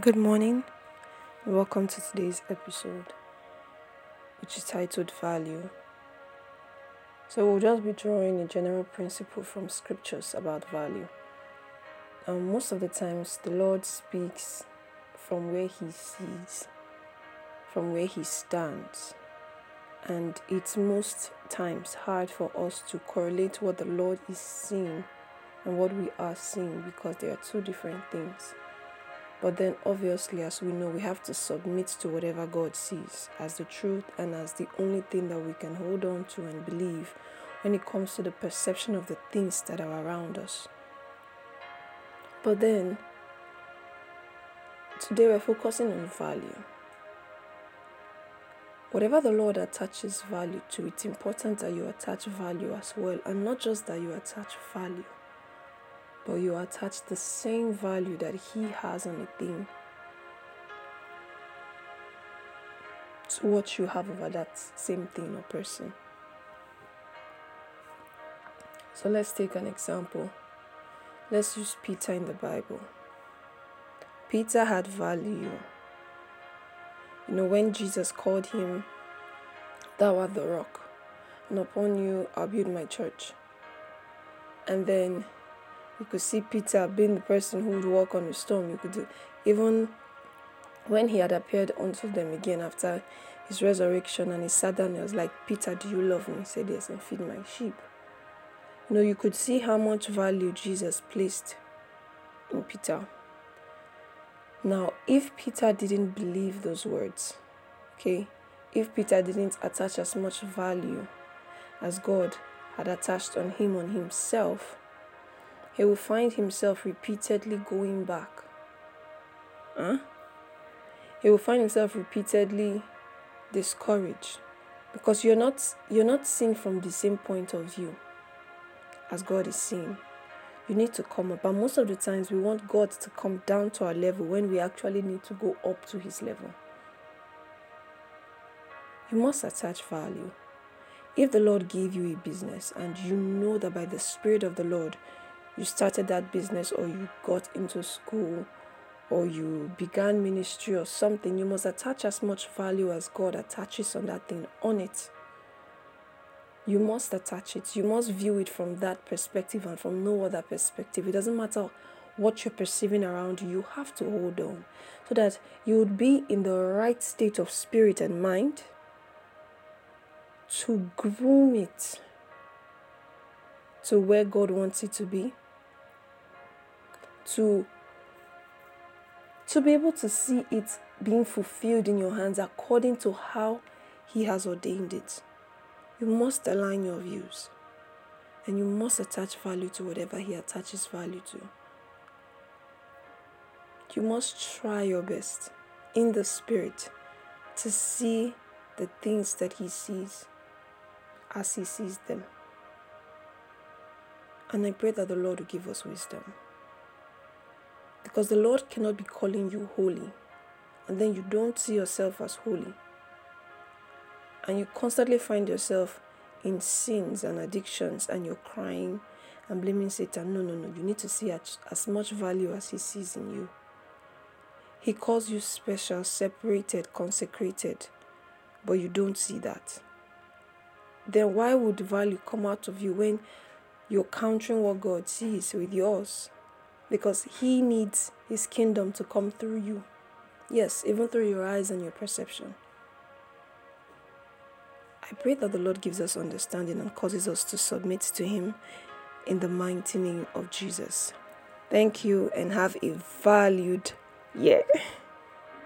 Good morning, welcome to today's episode, which is titled Value. So, we'll just be drawing a general principle from scriptures about value. Um, most of the times, the Lord speaks from where He sees, from where He stands, and it's most times hard for us to correlate what the Lord is seeing and what we are seeing because they are two different things. But then, obviously, as we know, we have to submit to whatever God sees as the truth and as the only thing that we can hold on to and believe when it comes to the perception of the things that are around us. But then, today we're focusing on value. Whatever the Lord attaches value to, it's important that you attach value as well, and not just that you attach value but you attach the same value that he has on a thing to what you have over that same thing or person. So let's take an example. Let's use Peter in the Bible. Peter had value. You know, when Jesus called him, Thou art the rock, and upon you I'll build my church. And then you could see Peter being the person who would walk on the storm. You could do, even when he had appeared unto them again after his resurrection and he sat down, he was like, Peter, do you love me? He said, Yes, and feed my sheep. You know, you could see how much value Jesus placed in Peter. Now, if Peter didn't believe those words, okay, if Peter didn't attach as much value as God had attached on him on himself, he will find himself repeatedly going back. Huh? He will find himself repeatedly discouraged because you're not you're not seeing from the same point of view as God is seeing. You need to come up, but most of the times we want God to come down to our level when we actually need to go up to His level. You must attach value. If the Lord gave you a business and you know that by the Spirit of the Lord you started that business or you got into school or you began ministry or something, you must attach as much value as God attaches on that thing on it. You must attach it. You must view it from that perspective and from no other perspective. It doesn't matter what you're perceiving around you, you have to hold on so that you would be in the right state of spirit and mind to groom it to where God wants it to be to to be able to see it being fulfilled in your hands according to how he has ordained it. You must align your views and you must attach value to whatever he attaches value to. You must try your best in the spirit to see the things that he sees as he sees them. And i pray that the lord will give us wisdom because the Lord cannot be calling you holy and then you don't see yourself as holy. And you constantly find yourself in sins and addictions and you're crying and blaming Satan. No, no, no. You need to see as, as much value as He sees in you. He calls you special, separated, consecrated, but you don't see that. Then why would value come out of you when you're countering what God sees with yours? Because He needs His kingdom to come through you. Yes, even through your eyes and your perception. I pray that the Lord gives us understanding and causes us to submit to Him in the mighty name of Jesus. Thank you and have a valued year.